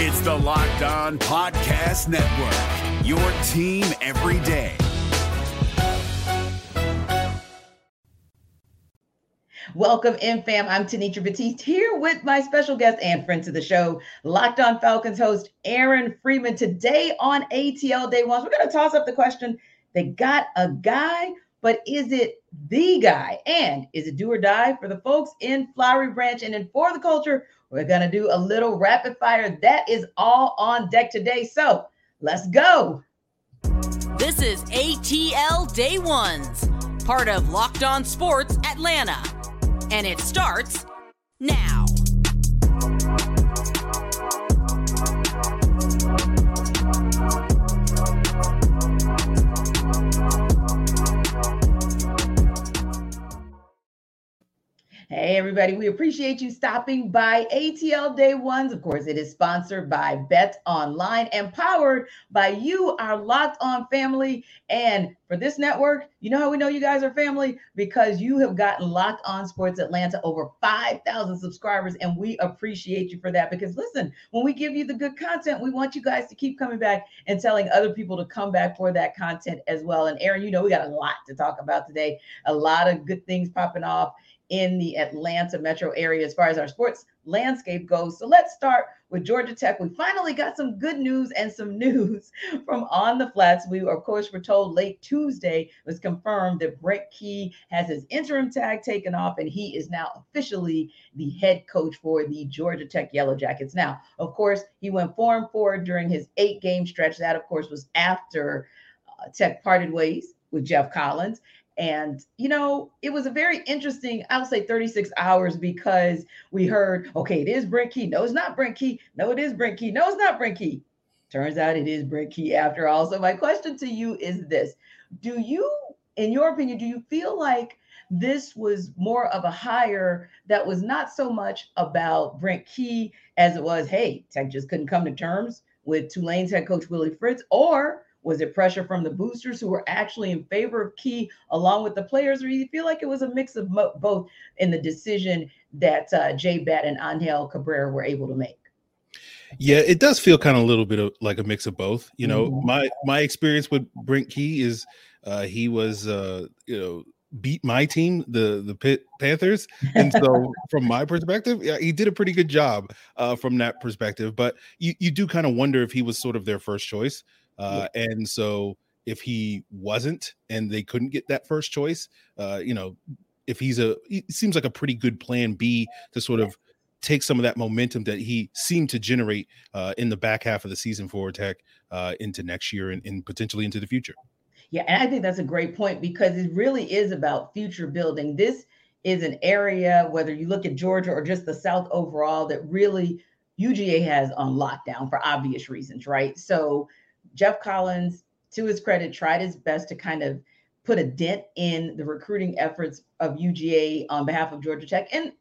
It's the Locked On Podcast Network, your team every day. Welcome in, fam. I'm Tenitra Batiste here with my special guest and friend to the show, Locked On Falcons host Aaron Freeman. Today on ATL Day Ones, we're going to toss up the question they got a guy, but is it the guy? And is it do or die for the folks in Flowery Branch and in For the Culture? We're going to do a little rapid fire. That is all on deck today. So let's go. This is ATL Day Ones, part of Locked On Sports Atlanta and it starts now. Hey, everybody, we appreciate you stopping by ATL Day Ones. Of course, it is sponsored by Bet Online and powered by you, our locked on family. And for this network, you know how we know you guys are family? Because you have gotten locked on Sports Atlanta over 5,000 subscribers. And we appreciate you for that. Because listen, when we give you the good content, we want you guys to keep coming back and telling other people to come back for that content as well. And Aaron, you know, we got a lot to talk about today, a lot of good things popping off in the Atlanta metro area as far as our sports landscape goes. So let's start with Georgia Tech. We finally got some good news and some news from on the flats. We, of course, were told late Tuesday was confirmed that Brent Key has his interim tag taken off and he is now officially the head coach for the Georgia Tech Yellow Jackets. Now, of course, he went four and four during his eight game stretch. That, of course, was after uh, Tech parted ways with Geoff Collins. And, you know, it was a very interesting, I'll say 36 hours because we heard, okay, it is Brent Key. No, it's not Brent Key. No, it is Brent Key. No, it's not Brent Key. Turns out it is Brent Key after all. So my question to you is this. Do you, in your opinion, do you feel like this was more of a hire that was not so much about Brent Key as it was, hey, Tech just couldn't come to terms with Tulane's head coach Willie Fritz, or was it pressure from the boosters who were actually in favor of Key along with the players, or do you feel like it was a mix of mo- both in the decision that uh, J Batt and Angel Cabrera were able to make? Yeah, it does feel kind of a little bit of like a mix of both. You know, mm-hmm. my my experience with Brent Key is uh, he was uh, you know beat my team, the the Pitt Panthers, and so from my perspective, yeah, he did a pretty good job uh, from that perspective. But you you do kind of wonder if he was sort of their first choice. Uh, yeah. And so if he wasn't and they couldn't get that first choice, uh, you know, if he's a, he seems like a pretty good plan B to sort of take some of that momentum that he seemed to generate uh, in the back half of the season for Tech uh, into next year and, and potentially into the future. Yeah, and I think that's a great point because it really is about future building. This is an area, whether you look at Georgia or just the South overall, that really UGA has on lockdown for obvious reasons, right? So Geoff Collins, to his credit, tried his best to kind of put a dent in the recruiting efforts of UGA on behalf of Georgia Tech. And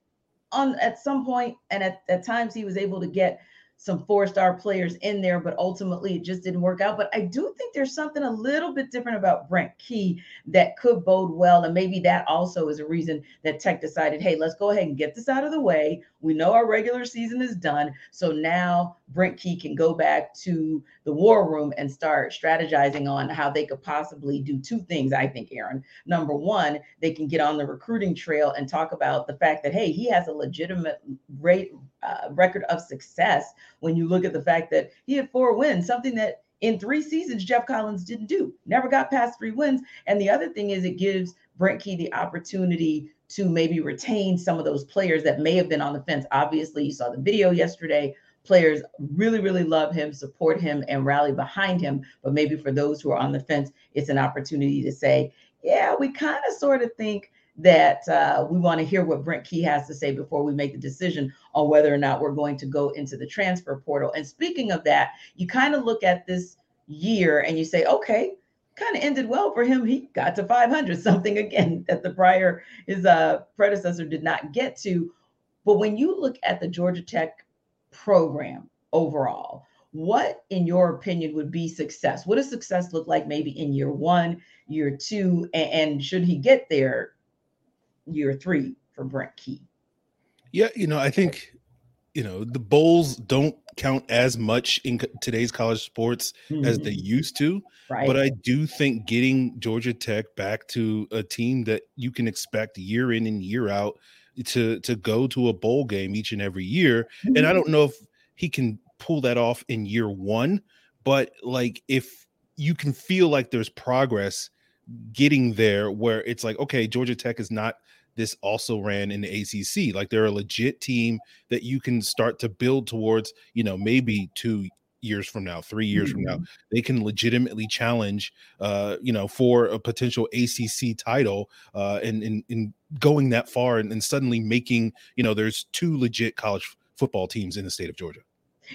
on at some point, and at, at times he was able to get some four star players in there, but ultimately it just didn't work out. But I do think there's something a little bit different about Brent Key that could bode well. And maybe that also is a reason that Tech decided, hey, let's go ahead and get this out of the way. We know our regular season is done. So now Brent Key can go back to the war room and start strategizing on how they could possibly do two things, I think, Aaron. Number one, they can get on the recruiting trail and talk about the fact that, hey, he has a legitimate rate, uh, record of success when you look at the fact that he had four wins, something that in three seasons Geoff Collins didn't do, never got past three wins. And the other thing is it gives Brent Key the opportunity to maybe retain some of those players that may have been on the fence. Obviously, you saw the video yesterday. Players really, really love him, support him, and rally behind him. But maybe for those who are on the fence, it's an opportunity to say, yeah, we kind of sort of think that uh, we want to hear what Brent Key has to say before we make the decision on whether or not we're going to go into the transfer portal. And speaking of that, you kind of look at this year and you say, okay, kind of ended well for him. He got to 500, something again that the prior his uh, predecessor did not get to. But when you look at the Georgia Tech program overall, what, in your opinion, would be success? What does success look like maybe in year one, year two, and, and should he get there, year three for Brent Key? Yeah, you know, I think you know the bowls don't count as much in today's college sports mm-hmm. as they mm-hmm. used to right. but i do think getting georgia tech back to a team that you can expect year in and year out to to go to a bowl game each and every year and i mm-hmm. don't know if he can pull that off in year one but like if you can feel like there's progress getting there where it's like okay georgia tech is not this also ran in the ACC. Like they're a legit team that you can start to build towards, you know, maybe two years from now, three years mm-hmm. from now, mm-hmm. they can legitimately challenge, uh, you know, for a potential ACC title, uh, and in, in going that far and, and suddenly making, you know, there's two legit college football teams in the state of Georgia.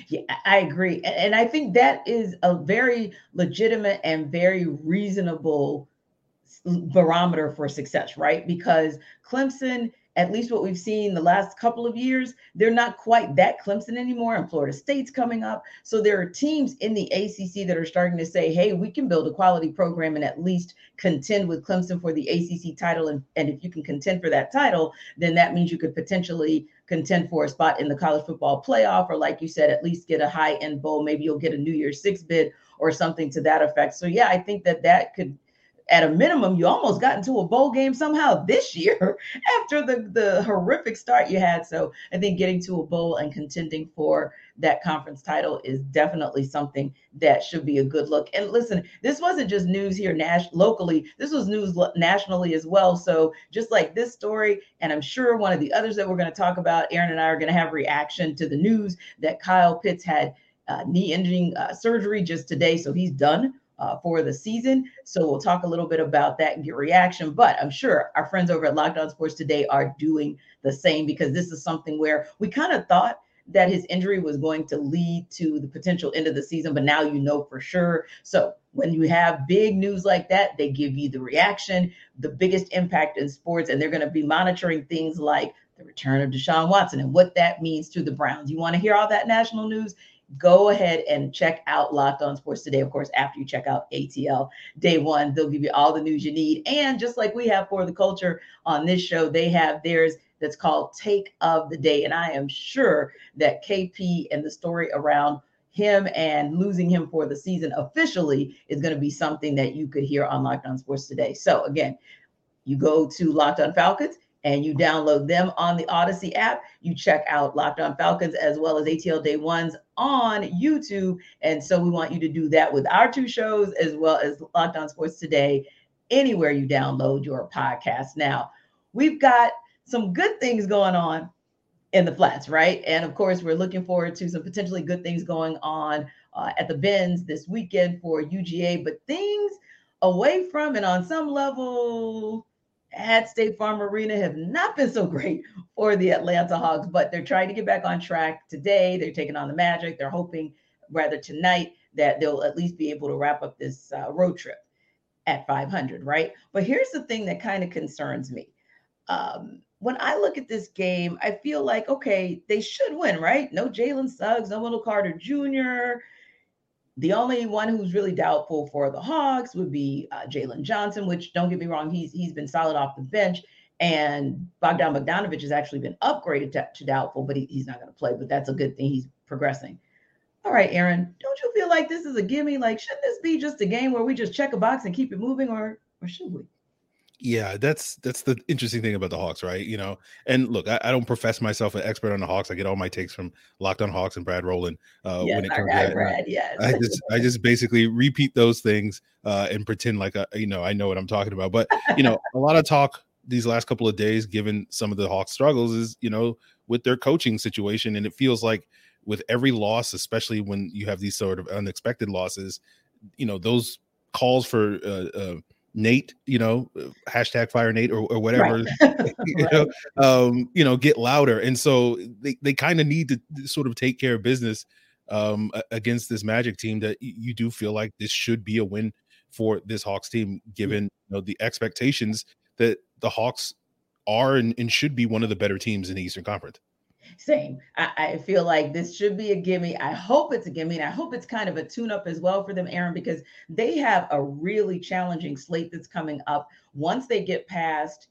Yeah, I agree. And I think that is a very legitimate and very reasonable barometer for success, right? Because Clemson, at least what we've seen the last couple of years, they're not quite that Clemson anymore. And Florida State's coming up. So there are teams in the ACC that are starting to say, hey, we can build a quality program and at least contend with Clemson for the ACC title. And, and if you can contend for that title, then that means you could potentially contend for a spot in the college football playoff, or like you said, at least get a high end bowl. Maybe you'll get a New Year's Six bid or something to that effect. So, yeah, I think that that could at a minimum, you almost got into a bowl game somehow this year after the, the horrific start you had. So I think getting to a bowl and contending for that conference title is definitely something that should be a good look. And listen, this wasn't just news here nas- locally, this was news lo- nationally as well. So just like this story, and I'm sure one of the others that we're going to talk about, Aaron and I are going to have reaction to the news that Kyle Pitts had uh, knee ending uh, surgery just today. So he's done uh, for the season. So we'll talk a little bit about that and get reaction. But I'm sure our friends over at Locked On Sports today are doing the same because this is something where we kind of thought that his injury was going to lead to the potential end of the season, but now you know for sure. So when you have big news like that, they give you the reaction, the biggest impact in sports, and they're going to be monitoring things like the return of Deshaun Watson and what that means to the Browns. You want to hear all that national news? Go ahead and check out Locked On Sports today. Of course, after you check out ATL day one, they'll give you all the news you need. And just like we have for the culture on this show, they have theirs that's called Take of the Day. And I am sure that KP and the story around him and losing him for the season officially is going to be something that you could hear on Locked On Sports today. So again, you go to Locked On Falcons and you download them on the Audacy app. You check out Locked On Falcons as well as ATL Day Ones on YouTube. And so we want you to do that with our two shows as well as Locked On Sports Today, anywhere you download your podcast. Now, we've got some good things going on in the flats, right? And of course, we're looking forward to some potentially good things going on uh, at the Benz this weekend for UGA, but things away from and on some level at State Farm Arena have not been so great for the Atlanta Hawks, but they're trying to get back on track today. They're taking on the Magic. They're hoping, rather tonight, that they'll at least be able to wrap up this uh, road trip at 500, right? But here's the thing that kind of concerns me. Um, when I look at this game, I feel like, okay, they should win, right? No Jalen Suggs, no Wendell Carter Jr., the only one who's really doubtful for the Hawks would be uh, Jalen Johnson, which don't get me wrong, he's he's been solid off the bench. And Bogdan Bogdanovic has actually been upgraded to, to doubtful, but he, he's not going to play. But that's a good thing. He's progressing. All right, Aaron, don't you feel like this is a gimme? Like, shouldn't this be just a game where we just check a box and keep it moving, or or should we? Yeah, that's that's the interesting thing about the Hawks, right? You know, and look, I, I, don't profess myself an expert on the Hawks. I get all my takes from Locked On Hawks and Brad Rowland. Uh, yes, when it comes to that. Brad, yes. I just I just basically repeat those things uh, and pretend like I, you know I know what I'm talking about. But you know, a lot of talk these last couple of days, given some of the Hawks' struggles, is you know with their coaching situation, and it feels like with every loss, especially when you have these sort of unexpected losses, you know those calls for uh, uh Nate, you know, hashtag fire Nate or, or whatever, right. you, know, um, you know, get louder. And so they, they kind of need to sort of take care of business um, against this Magic team that you do feel like this should be a win for this Hawks team, given you know, the expectations that the Hawks are and, and should be one of the better teams in the Eastern Conference same. I, I, feel like this should be a gimme. I hope it's a gimme. And I hope it's kind of a tune up as well for them, Aaron, because they have a really challenging slate that's coming up. Once they get past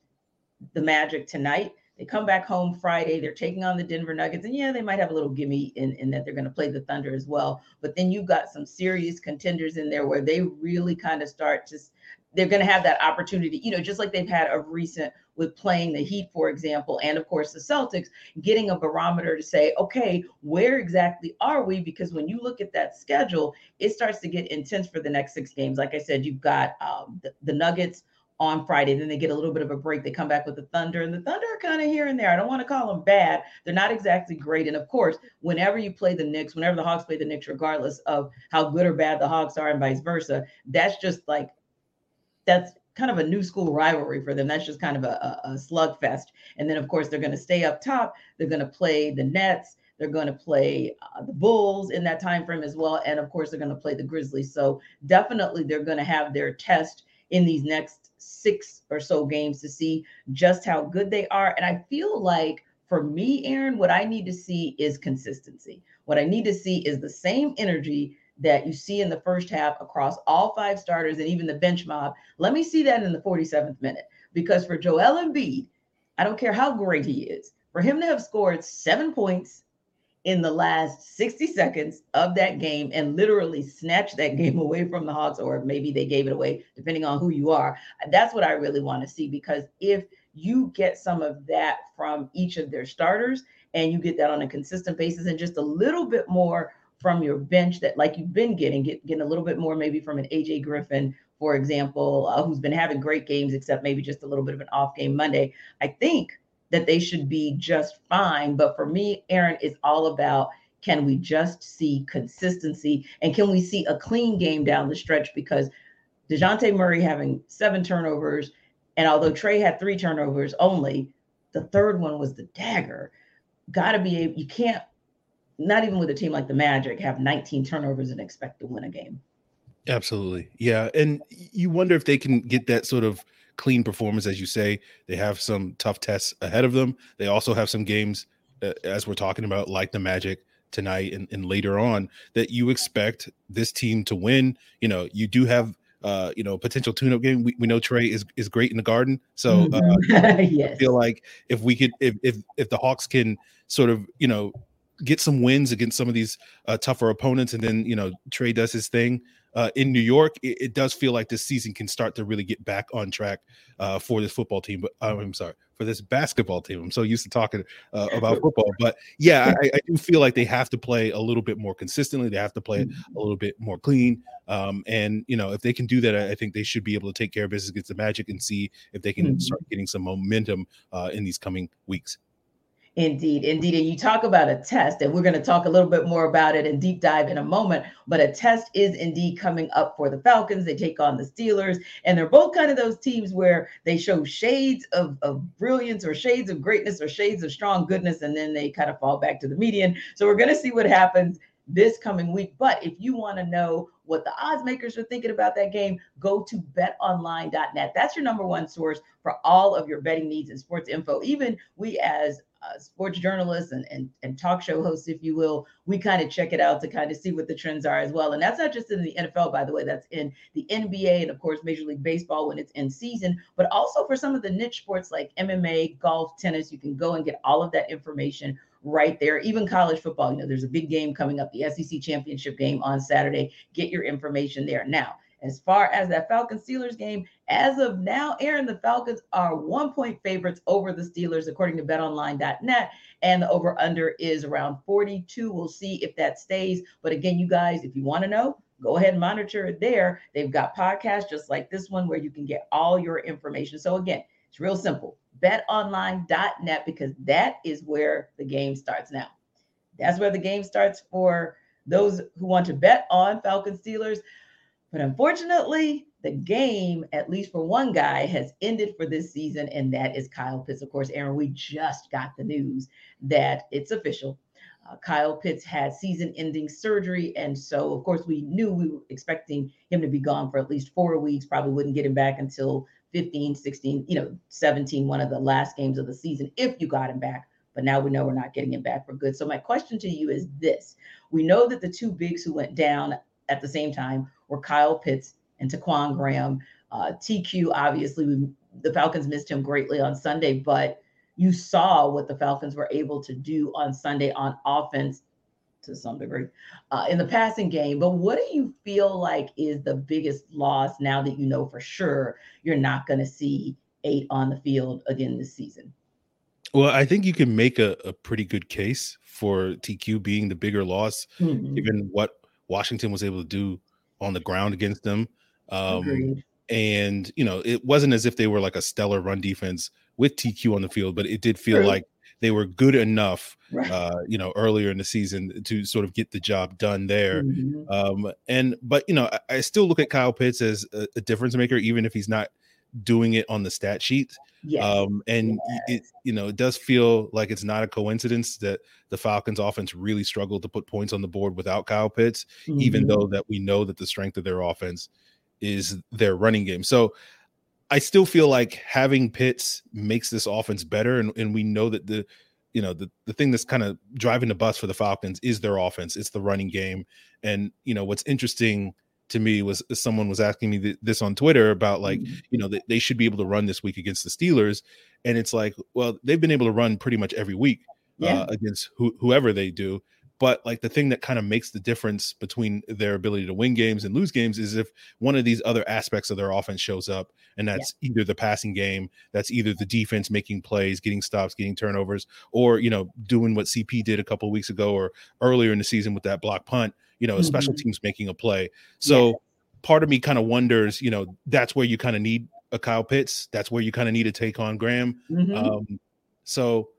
the Magic tonight, They come back home Friday. They're taking on the Denver Nuggets. And yeah, they might have a little gimme in, in that they're going to play the Thunder as well. But then you've got some serious contenders in there where they really kind of start just they're going to have that opportunity, you know, just like they've had of recent with playing the Heat, for example, and of course the Celtics, getting a barometer to say, okay, where exactly are we? Because when you look at that schedule, it starts to get intense for the next six games. Like I said, you've got um, the, the Nuggets on Friday. Then they get a little bit of a break. They come back with the Thunder, and the Thunder are kind of here and there. I don't want to call them bad. They're not exactly great. And of course, whenever you play the Knicks, whenever the Hawks play the Knicks, regardless of how good or bad the Hawks are, and vice versa, that's just like that's kind of a new school rivalry for them. That's just kind of a, a, a slugfest. And then, of course, they're going to stay up top. They're going to play the Nets. They're going to play uh, the Bulls in that time frame as well, and of course, they're going to play the Grizzlies. So definitely, they're going to have their test in these next six or so games to see just how good they are. And I feel like for me, Aaron, what I need to see is consistency. What I need to see is the same energy that you see in the first half across all five starters and even the bench mob. Let me see that in the 47th minute because for Joel Embiid, I don't care how great he is, for him to have scored seven points in the last 60 seconds of that game and literally snatch that game away from the Hawks, or maybe they gave it away, depending on who you are. That's what I really want to see because if you get some of that from each of their starters and you get that on a consistent basis and just a little bit more from your bench that like you've been getting, get, getting a little bit more maybe from an AJ Griffin, for example, uh, who's been having great games, except maybe just a little bit of an off game Monday. I think that they should be just fine. But for me, Aaron, is all about can we just see consistency and can we see a clean game down the stretch? Because DeJounte Murray having seven turnovers, and although Trey had three turnovers only, the third one was the dagger. Got to be able, you can't not even with a team like the Magic, have 19 turnovers and expect to win a game. Absolutely. Yeah. And you wonder if they can get that sort of clean performance, as you say. They have some tough tests ahead of them. They also have some games, uh, as we're talking about, like the Magic tonight and, and later on, that you expect this team to win. You know, you do have uh, you know, potential tune-up game. We, we know Trey is, is great in the garden. So uh, mm-hmm. yes. I feel like if we could if if if the Hawks can sort of, you know, get some wins against some of these uh, tougher opponents, and then you know Trey does his thing uh, in New York. It, it, does feel like this season can start to really get back on track uh, for this football team. But uh, I'm sorry for this basketball team. I'm so used to talking uh, about football, but yeah, I, I, do feel like they have to play a little bit more consistently. They have to play mm-hmm. a little bit more clean. Um, and you know, if they can do that, I think they should be able to take care of business against the Magic and see if they can mm-hmm. start getting some momentum uh, in these coming weeks. Indeed, indeed. And you talk about a test, and we're going to talk a little bit more about it and deep dive in a moment. But a test is indeed coming up for the Falcons. They take on the Steelers, and they're both kind of those teams where they show shades of, of brilliance or shades of greatness or shades of strong goodness, and then they kind of fall back to the median. So we're going to see what happens this coming week. But if you want to know what the odds makers are thinking about that game, go to betonline.net. That's your number one source for all of your betting needs and sports info. Even we, as uh, sports journalists and, and, and talk show hosts, if you will, we kind of check it out to kind of see what the trends are as well. And that's not just in the NFL, by the way, that's in the NBA and, of course, Major League Baseball when it's in season, but also for some of the niche sports like MMA, golf, tennis. You can go and get all of that information right there. Even college football, you know, there's a big game coming up, the SEC championship game on Saturday. Get your information there. Now, as far as that Falcons Steelers game, as of now, Aaron, the Falcons are one point favorites over the Steelers, according to betonline.net. And the over under is around 42. We'll see if that stays. But again, you guys, if you want to know, go ahead and monitor it there. They've got podcasts just like this one where you can get all your information. So again, it's real simple. BetOnline.net because that is where the game starts now. That's where the game starts for those who want to bet on Falcons Steelers. But unfortunately, the game, at least for one guy, has ended for this season, and that is Kyle Pitts. Of course, Aaron, we just got the news that it's official. Uh, Kyle Pitts had season ending surgery. And so, of course, we knew we were expecting him to be gone for at least four weeks, probably wouldn't get him back until 15, 16, you know, 17, one of the last games of the season, if you got him back. But now we know we're not getting him back for good. So, my question to you is this We know that the two bigs who went down at the same time were Kyle Pitts and Ta'Quon Graham. Uh, TQ, obviously, we, the Falcons missed him greatly on Sunday, but you saw what the Falcons were able to do on Sunday on offense to some degree uh, in the passing game. But what do you feel like is the biggest loss now that you know for sure you're not going to see eight on the field again this season? Well, I think you can make a, a pretty good case for TQ being the bigger loss, mm-hmm. given what Washington was able to do on the ground against them. Um, and you know, it wasn't as if they were like a stellar run defense with TQ on the field, but it did feel True. like they were good enough, right. uh, you know, earlier in the season to sort of get the job done there. Mm-hmm. Um, and but you know, I, I, still look at Kyle Pitts as a, a, difference maker, even if he's not doing it on the stat sheet. Yes. Um, and yes. it, you know, it does feel like it's not a coincidence that the Falcons offense really struggled to put points on the board without Kyle Pitts, mm-hmm. even though that we know that the strength of their offense is their running game. So I still feel like having Pitts makes this offense better, and, and we know that the you know the, the thing that's kind of driving the bus for the Falcons is their offense. It's the running game, and you know what's interesting to me was someone was asking me th- this on Twitter about like mm-hmm. you know that they should be able to run this week against the Steelers, and it's like well they've been able to run pretty much every week yeah. uh, against wh- whoever they do, but like the thing that kind of makes the difference between their ability to win games and lose games is if one of these other aspects of their offense shows up, and that's yeah. either the passing game, that's either the defense making plays, getting stops, getting turnovers, or you know doing what CP did a couple weeks ago or earlier in the season with that block punt. You know, mm-hmm. special teams making a play. So yeah. part of me kind of wonders, you know, that's where you kind of need a Kyle Pitts. That's where you kind of need to Ta'Quon Graham. Mm-hmm. Um, so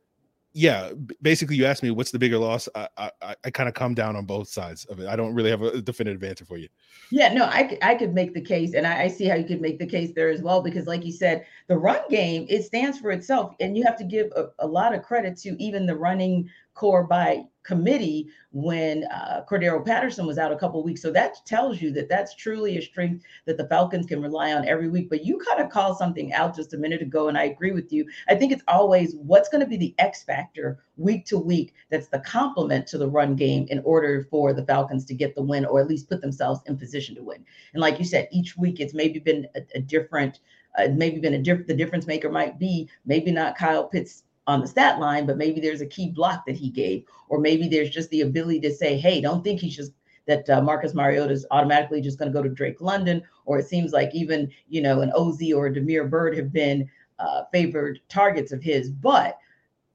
yeah, basically, you asked me what's the bigger loss. I I, I kind of come down on both sides of it. I don't really have a definitive answer for you. Yeah, no, I I could make the case, and I, I see how you could make the case there as well because, like you said, the run game it stands for itself, and you have to give a, a lot of credit to even the running core by committee when uh, Cordarrelle Patterson was out a couple weeks. So that tells you that that's truly a strength that the Falcons can rely on every week. But you kind of called something out just a minute ago, and I agree with you. I think it's always what's going to be the X factor week to week that's the complement to the run game in order for the Falcons to get the win or at least put themselves in position to win. And like you said, each week it's maybe been a, a different. Uh, maybe been a different. The difference maker might be maybe not Kyle Pitts on the stat line, but maybe there's a key block that he gave, or maybe there's just the ability to say, hey, don't think he's just that uh, Marcus Mariota is automatically just going to go to Drake London, or it seems like even you know an OZ or a Damiere Byrd have been uh, favored targets of his. But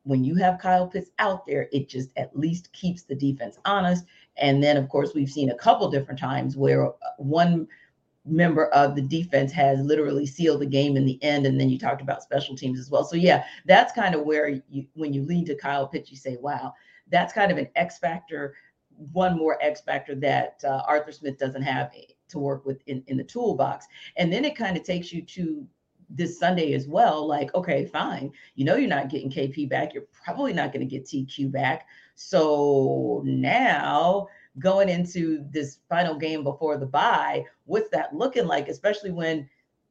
when you have Kyle Pitts out there, it just at least keeps the defense honest. And then, of course, we've seen a couple different times where uh, one member of the defense has literally sealed the game in the end. And then you talked about special teams as well. So yeah, that's kind of where you when you lean to Kyle Pitts, you say, wow, that's kind of an X factor, one more X factor that uh, Arthur Smith doesn't have to work with in, in the toolbox. And then it kind of takes you to this Sunday as well. Like, okay, fine. You know, you're not getting KP back. You're probably not going to get TQ back. So now going into this final game before the bye, what's that looking like? Especially when,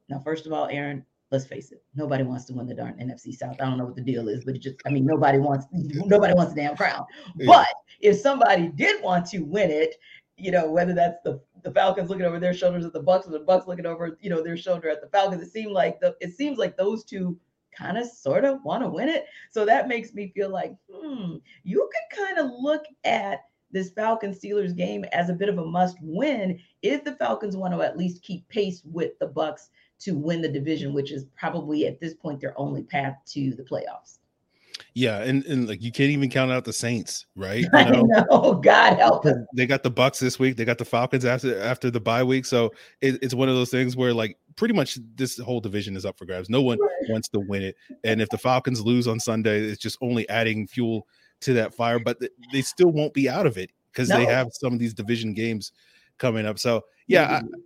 now, first of all, Aaron, let's face it, nobody wants to win the darn NFC South. I don't know what the deal is, but it just, I mean, nobody wants, nobody wants the damn crown. Yeah. But if somebody did want to win it, you know, whether that's the the Falcons looking over their shoulders at the Bucs or the Bucs looking over, you know, their shoulder at the Falcons, it seemed like the it seems like those two kind of sort of want to win it. So that makes me feel like, hmm, you could kind of look at this Falcons Steelers game as a bit of a must win if the Falcons want to at least keep pace with the Bucs to win the division, which is probably at this point their only path to the playoffs. Yeah, and, and like you can't even count out the Saints, right? You know? I know. God help them. They got the Bucs this week. They got the Falcons after after the bye week. So it, it's one of those things where like pretty much this whole division is up for grabs. No one wants to win it, and if the Falcons lose on Sunday, it's just only adding fuel to that fire, but they still won't be out of it because no. they have some of these division games coming up. So yeah, mm-hmm. I,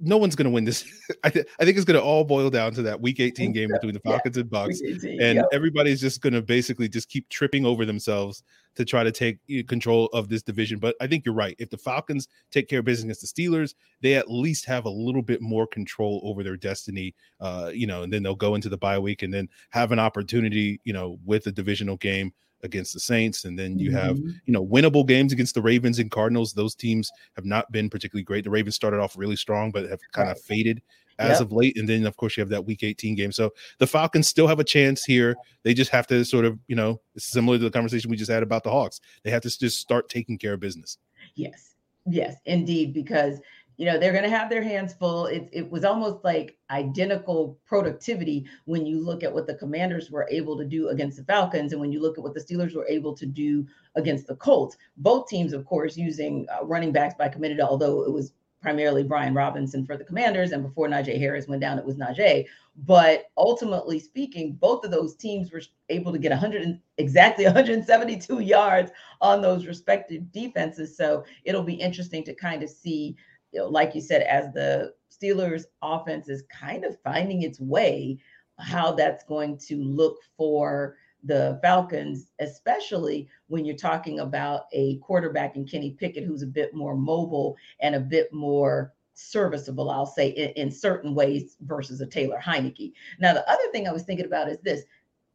no one's going to win this. I, th- I think it's going to all boil down to that Week 18 game between the Falcons yeah. and Bucs, and yep. everybody's just going to basically just keep tripping over themselves to try to take control of this division. But I think you're right. If the Falcons take care of business against the Steelers, they at least have a little bit more control over their destiny. Uh, you know, and then they'll go into the bye week and then have an opportunity, you know, with a divisional game against the Saints, and then you have mm-hmm. you know winnable games against the Ravens and Cardinals. Those teams have not been particularly great. The Ravens started off really strong, but have kind right. of faded as Yep. of late. And then, of course, you have that week 18 game. So the Falcons still have a chance here. They just have to sort of, you know, it's similar to the conversation we just had about the Hawks. They have to just start taking care of business. Yes, yes, indeed, because you know they're going to have their hands full. It it was almost like identical productivity when you look at what the Commanders were able to do against the Falcons, and when you look at what the Steelers were able to do against the Colts. Both teams, of course, using uh, running backs by committed, although it was primarily Brian Robinson for the Commanders, and before Najee Harris went down, it was Najee. But ultimately speaking, both of those teams were able to get 100 and, exactly 172 yards on those respective defenses. So it'll be interesting to kind of see, you know, like you said, as the Steelers offense is kind of finding its way, how that's going to look for the Falcons, especially when you're talking about a quarterback in Kenny Pickett who's a bit more mobile and a bit more serviceable, I'll say, in, in certain ways versus a Taylor Heinicke. Now, the other thing I was thinking about is this.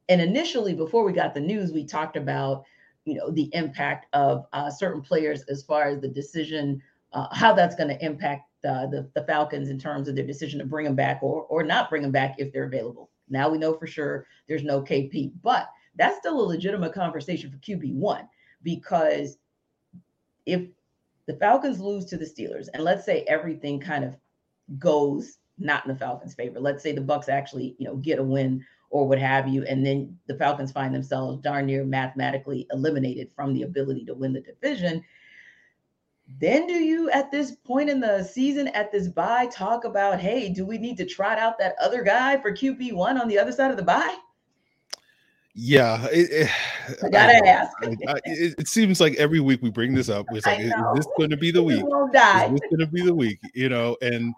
And initially, before we got the news, we talked about, you know, the impact of uh, certain players as far as the decision, uh, how that's going to impact uh, the the Falcons in terms of their decision to bring them back or or not bring them back if they're available. Now we know for sure there's no KP, but that's still a legitimate conversation for QB one because if the Falcons lose to the Steelers, and let's say everything kind of goes not in the Falcons' favor. Let's say the Bucs actually, you know, get a win or what have you, and then the Falcons find themselves darn near mathematically eliminated from the ability to win the division. Then do you at this point in the season, at this bye talk about, hey, do we need to trot out that other guy for QB one on the other side of the bye? Yeah, it, it, I gotta I ask. I- I- it, it seems like every week we bring this up. It's like, is this going to be the week? won't Is this going to be the week? You know, and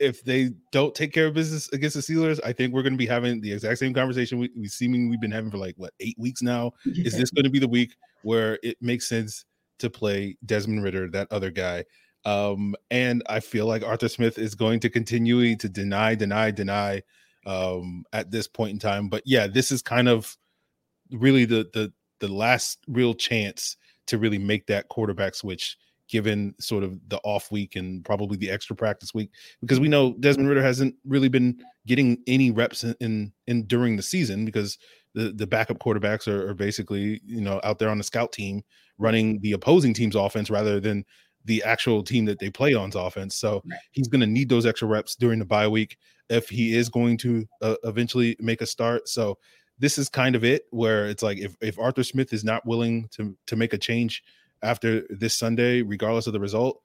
if they don't take care of business against the Steelers, I think we're going to be having the exact same conversation we, we seemingly been having for like what eight weeks now. Is this going to be the week where it makes sense to play Desmond Ridder, that other guy? Um, and I feel like Arthur Smith is going to continue to deny, deny, deny um, at this point in time. But yeah, this is kind of really the the the last real chance to really make that quarterback switch given sort of the off week and probably the extra practice week because we know Desmond Ridder hasn't really been getting any reps in in, in during the season because the the backup quarterbacks are, are basically you know out there on the scout team running the opposing team's offense rather than the actual team that they play on's offense. So Right. he's going to need those extra reps during the bye week if he is going to uh, eventually make a start. So this is kind of it where it's like if, if Arthur Smith is not willing to to make a change after this Sunday, regardless of the result,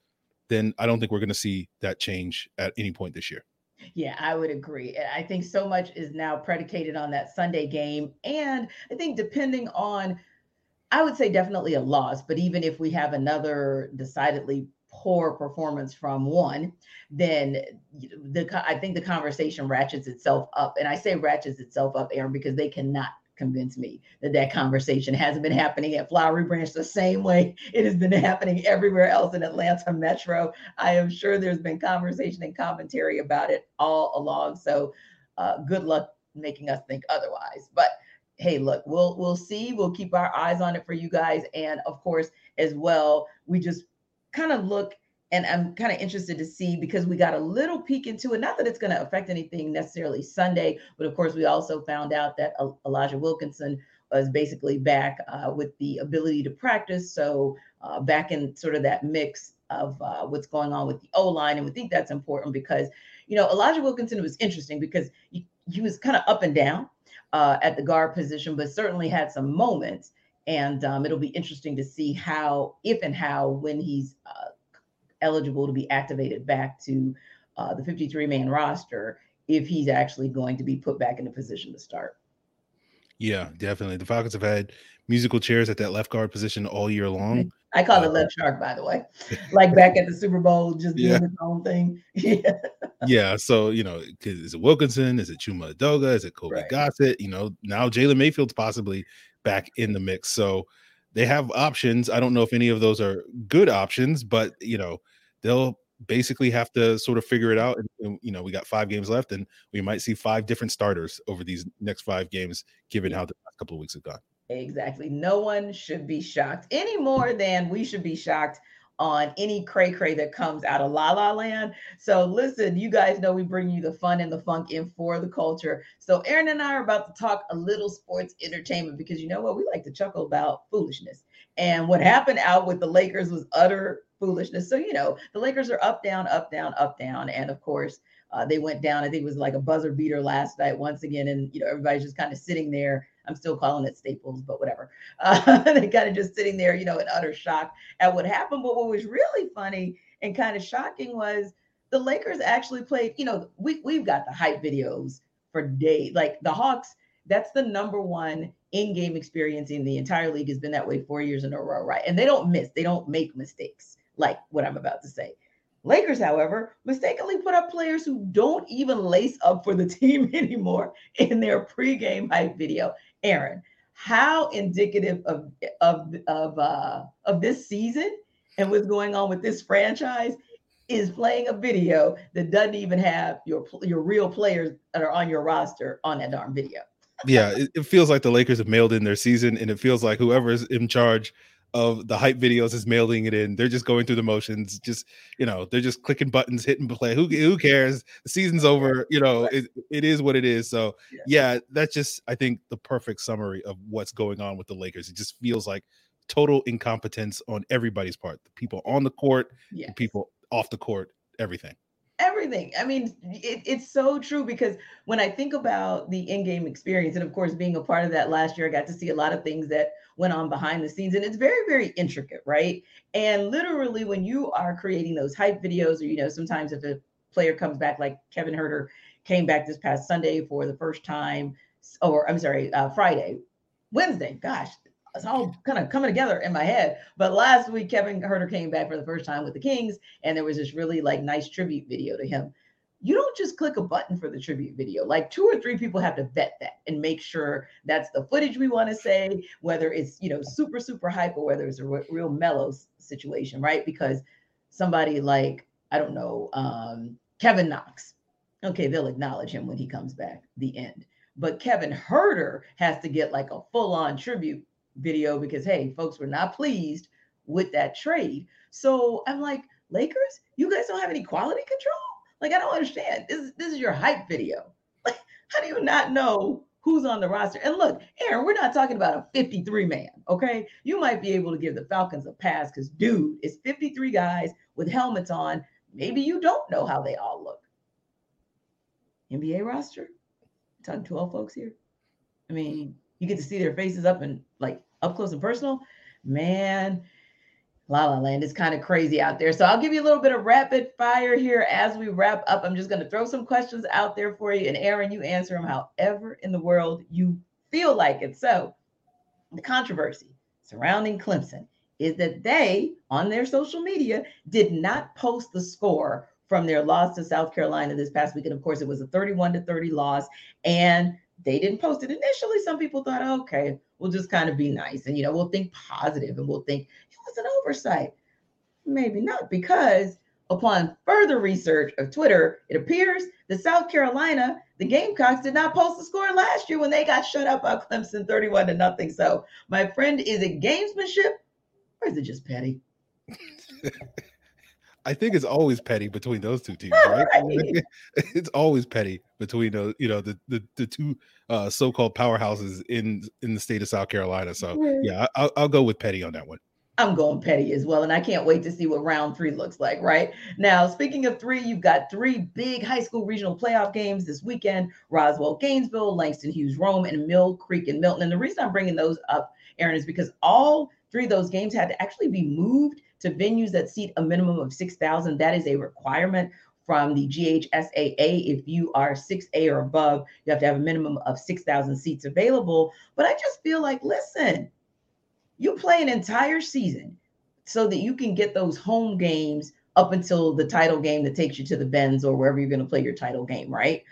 then I don't think we're going to see that change at any point this year. Yeah, I would agree. I think so much is now predicated on that Sunday game. And I think depending on, I would say definitely a loss, but even if we have another decidedly poor performance from one, then the I think the conversation ratchets itself up. And I say ratchets itself up, Aaron, because they cannot convince me that that conversation hasn't been happening at Flowery Branch the same way it has been happening everywhere else in Atlanta Metro. I am sure there's been conversation and commentary about it all along. So uh, good luck making us think otherwise. But hey, look, we'll we'll see. We'll keep our eyes on it for you guys, and of course, as well, we just kind of look. And I'm kind of interested to see because we got a little peek into it. Not that it's going to affect anything necessarily Sunday, but of course, we also found out that Elijah Wilkinson was basically back uh, with the ability to practice. So uh, back in sort of that mix of uh, what's going on with the O line, and we think that's important because you know Elijah Wilkinson was interesting because he, he was kind of up and down uh, at the guard position, but certainly had some moments. And um, it'll be interesting to see how, if and how, when he's uh, eligible to be activated back to uh, the 53 man roster, if he's actually going to be put back in a position to start. Yeah, definitely. The Falcons have had musical chairs at that left guard position all year long. I call it Uh, left shark, by the way. Like back at the Super Bowl, just doing Yeah. its own thing. Yeah. yeah, so you know, is it Wilkinson? Is it Chuma Edoga? Is it Colby Right. Gossett? You know, now Jalen Mayfield's possibly back in the mix. So they have options. I don't know if any of those are good options, but you know, they'll basically have to sort of figure it out. And, you know, we got five games left, and we might see five different starters over these next five games, given how the last couple of weeks have gone. Exactly. No one should be shocked any more than we should be shocked on any cray cray that comes out of La La Land. So listen, you guys know we bring you the fun and the funk in for the culture. So Aaron and I are about to talk a little sports entertainment because you know what? We like to chuckle about foolishness. And what happened out with the Lakers was utter foolishness. So, you know, the Lakers are up, down, up, down, up, down. And of course, uh, they went down. I think it was like a buzzer beater last night once again. And, you know, everybody's just kind of sitting there I'm still calling it Staples, but whatever. Uh, they kind of just sitting there, you know, in utter shock at what happened. But what was really funny and kind of shocking was the Lakers actually played, you know, we, we've got the hype videos for days. Like the Hawks, that's the number one in-game experience in the entire league has been that way four years in a row, right? And they don't miss, they don't make mistakes like what I'm about to say. Lakers, however, mistakenly put up players who don't even lace up for the team anymore in their pregame hype video. Aaron, how indicative of of of uh, of this season and what's going on with this franchise is playing a video that doesn't even have your your real players that are on your roster on that darn video. yeah, it, it, feels like the Lakers have mailed in their season, and it feels like whoever is in charge of the hype videos is mailing it in. They're just going through the motions, just you know, they're just clicking buttons, hitting play. Who who cares? The season's over. You know, it, it is what it is. So yeah. that's just I think the perfect summary of what's going on with the Lakers. It just feels like total incompetence on everybody's part. The people on the court, yes. the people off the court, everything everything. I mean, it, it's so true because when I think about the in-game experience, and of course, being a part of that last year, I got to see a lot of things that went on behind the scenes, and it's very, very intricate, right? And literally, when you are creating those hype videos, or you know, sometimes if a player comes back, like Kevin Huerter came back this past Sunday for the first time, or I'm sorry, uh, Friday, Wednesday. Gosh, it's all kind of coming together in my head. But last week, Kevin Huerter came back for the first time with the Kings, and there was this really like nice tribute video to him. You don't just click a button for the tribute video. Like two or three people have to vet that and make sure that's the footage we want to say, whether it's you know super super hype or whether it's a re- real mellow situation, right? Because somebody like I don't know um, Kevin Knox, okay, they'll acknowledge him when he comes back. The end. But Kevin Huerter has to get like a full on tribute video because hey, folks were not pleased with that trade. So I'm like, Lakers, you guys don't have any quality control? Like, I don't understand. This, is this is your hype video. Like, how do you not know who's on the roster? And look, Aaron, we're not talking about a 53 man, okay? You might be able to give the Falcons a pass because, dude, it's 53 guys with helmets on. Maybe you don't know how they all look. NBA roster? talking 12 folks here. I mean, you get to see their faces up and like up close and personal, man, La La Land is kind of crazy out there. So I'll give you a little bit of rapid fire here as we wrap up. I'm just going to throw some questions out there for you. And Aaron, you answer them however in the world you feel like it. So the controversy surrounding Clemson is that they, on their social media, did not post the score from their loss to South Carolina this past week. And of course, it was a 31 to 30 loss. And they didn't post it initially. Some people thought, okay, we'll just kind of be nice and, you know, we'll think positive and we'll think it was an oversight. Maybe not, because upon further research of Twitter, it appears that South Carolina, the Gamecocks, did not post the score last year when they got shut up by Clemson 31 to nothing. So, my friend, is it gamesmanship or is it just petty? I think it's always petty between those two teams, right? right. it's always petty between the you know the the, the two uh, so-called powerhouses in in the state of South Carolina. So yeah, I'll, I'll go with petty on that one. I'm going petty as well, and I can't wait to see what round three looks like. Right now, speaking of three, you've got three big high school regional playoff games this weekend: Roswell, Gainesville, Langston Hughes, Rome, and Mill Creek and Milton. And the reason I'm bringing those up, Aaron, is because all three of those games had to actually be moved to venues that seat a minimum of 6,000. That is a requirement from the GHSAA. If you are 6A or above, you have to have a minimum of 6,000 seats available. But I just feel like, listen, you play an entire season so that you can get those home games up until the title game that takes you to the Benz or wherever you're going to play your title game, right?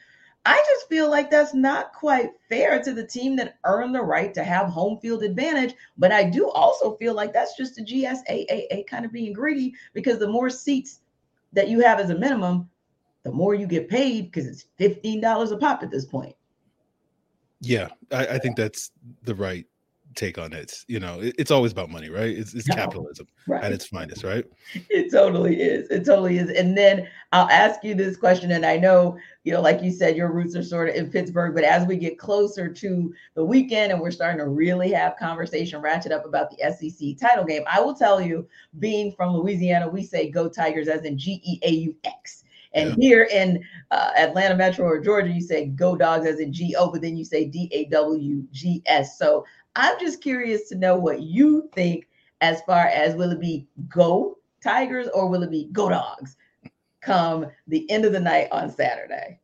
I just feel like that's not quite fair to the team that earned the right to have home field advantage. But I do also feel like that's just the GHSAA kind of being greedy because the more seats that you have as a minimum, the more you get paid because it's $15 a pop at this point. Yeah, I, I think that's the right take on it. You know, it, it's always about money, right? It's, it's no. capitalism right. at its finest, right? It totally is. It totally is. And then I'll ask you this question, and I know, you know, like you said, your roots are sort of in Pittsburgh, but as we get closer to the weekend and we're starting to really have conversation ratchet up about the SEC title game, I will tell you, being from Louisiana, we say go Tigers as in G E A U X. And yeah. here in uh, Atlanta Metro or Georgia, you say go dogs as in G O, but then you say D A W G S. So I'm just curious to know what you think as far as will it be go Tigers or will it be go dogs come the end of the night on Saturday?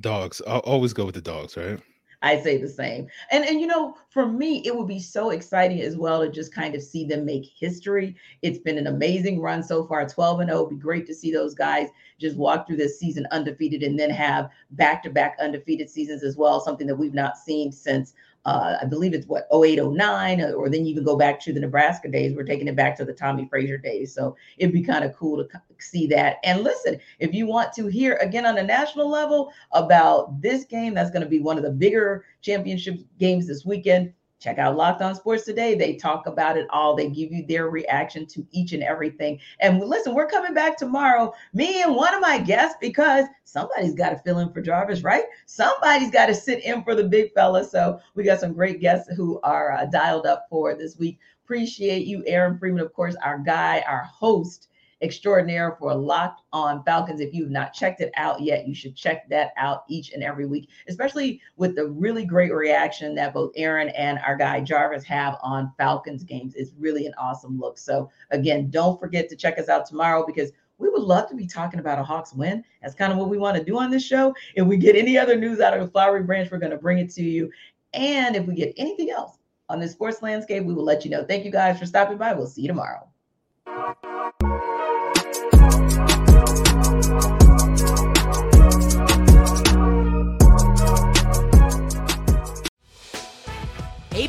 Dogs. I'll always go with the dogs, right? I say the same. And and you know, for me, it would be so exciting as well to just kind of see them make history. It's been an amazing run so far, 12 and 0. It'd be great to see those guys just walk through this season undefeated and then have back-to-back undefeated seasons as well, something that we've not seen since uh, I believe it's what 0809, or, or then you can go back to the Nebraska days. We're taking it back to the Tommie Frazier days. So it'd be kind of cool to see that. And listen, if you want to hear again on a national level about this game, that's going to be one of the bigger championship games this weekend. Check out Locked On Sports today. They talk about it all. They give you their reaction to each and everything. And listen, we're coming back tomorrow, me and one of my guests, because somebody's got to fill in for Jarvis, right? Somebody's got to sit in for the big fella. So we got some great guests who are uh, dialed up for this week. Appreciate you, Aaron Freeman, of course, our guy, our host extraordinaire for Locked on Falcons. If you've not checked it out yet, you should check that out each and every week, especially with the really great reaction that both Aaron and our guy Jarvis have on Falcons games. It's really an awesome look. So, again, don't forget to check us out tomorrow because we would love to be talking about a Hawks win. That's kind of what we want to do on this show. If we get any other news out of the Flowery Branch, we're going to bring it to you. And if we get anything else on the sports landscape, we will let you know. Thank you guys for stopping by. We'll see you tomorrow.